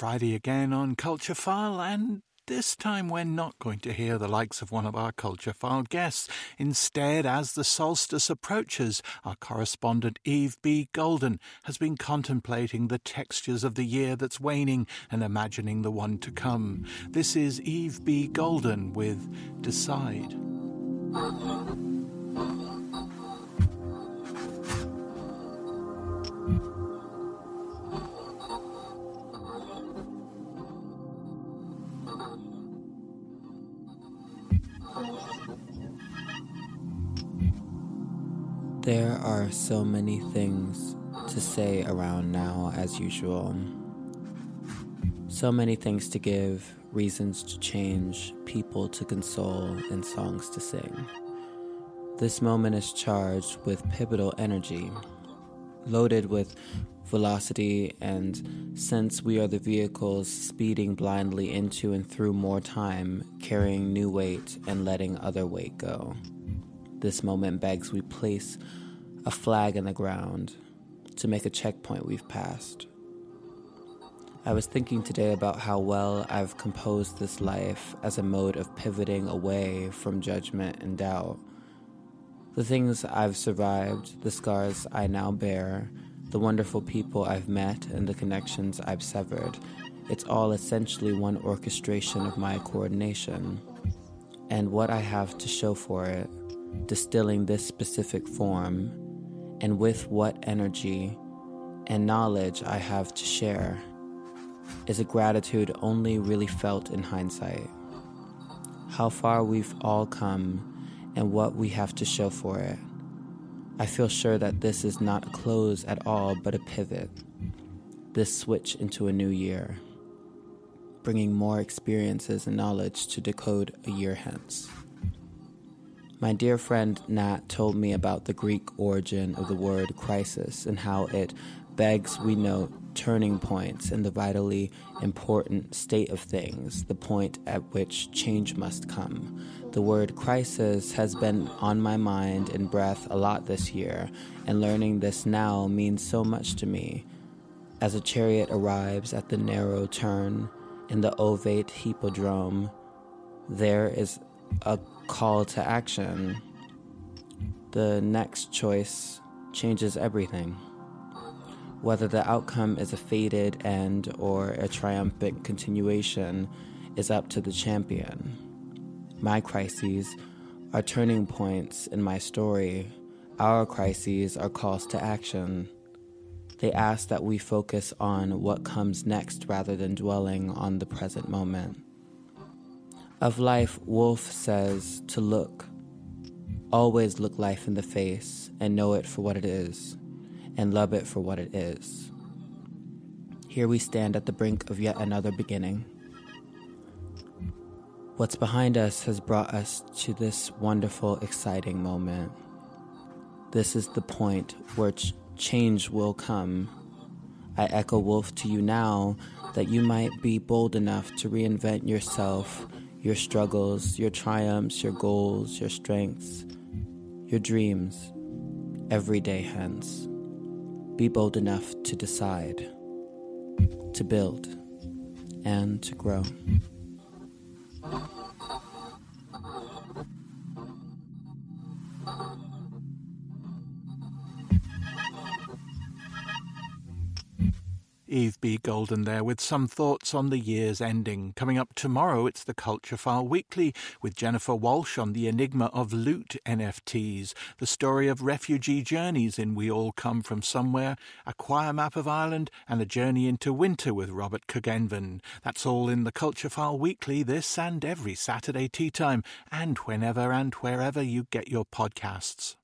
Friday again on Culture File, and this time we're not going to hear the likes of one of our Culture File guests. Instead, as the solstice approaches, our correspondent Yves B. Golden has been contemplating the textures of the year that's waning and imagining the one to come. This is Yves B. Golden with Decide. There are so many things to say around now, as usual. So many things to give, reasons to change, people to console, and songs to sing. This moment is charged with pivotal energy, loaded with velocity, and since we are the vehicles speeding blindly into and through more time, carrying new weight and letting other weight go. This moment begs we place a flag in the ground to make a checkpoint we've passed. I was thinking today about how well I've composed this life as a mode of pivoting away from judgment and doubt. The things I've survived, the scars I now bear, the wonderful people I've met, and the connections I've severed, it's all essentially one orchestration of my coordination. And what I have to show for it distilling this specific form, and with what energy and knowledge I have to share, is a gratitude only really felt in hindsight. How far we've all come and what we have to show for it. I feel sure that this is not a close at all, but a pivot. This switch into a new year, bringing more experiences and knowledge to decode a year hence. My dear friend Nat told me about the Greek origin of the word crisis and how it begs we note turning points in the vitally important state of things, the point at which change must come. The word crisis has been on my mind and breath a lot this year, and learning this now means so much to me. As a chariot arrives at the narrow turn in the ovate hippodrome, there is a call to action, the next choice changes everything. Whether the outcome is a faded end or a triumphant continuation is up to the champion. My crises are turning points in my story. Our crises are calls to action. They ask that we focus on what comes next rather than dwelling on the present moment. Of life, Woolf says to look. Always look life in the face and know it for what it is, and love it for what it is. Here we stand at the brink of yet another beginning. What's behind us has brought us to this wonderful, exciting moment. This is the point where ch- change will come. I echo Woolf to you now that you might be bold enough to reinvent yourself your struggles, your triumphs, your goals, your strengths, your dreams, every day hence. Be bold enough to decide, to build, and to grow. Yves B. Golden there with some thoughts on the year's ending. Coming up tomorrow, it's the Culture File Weekly with Jennifer Walsh on the enigma of loot NFTs, the story of refugee journeys in We All Come From Somewhere, a choir map of Ireland, and a journey into winter with Robert Cogenvan. That's all in the Culture File Weekly this and every Saturday tea time, and whenever and wherever you get your podcasts.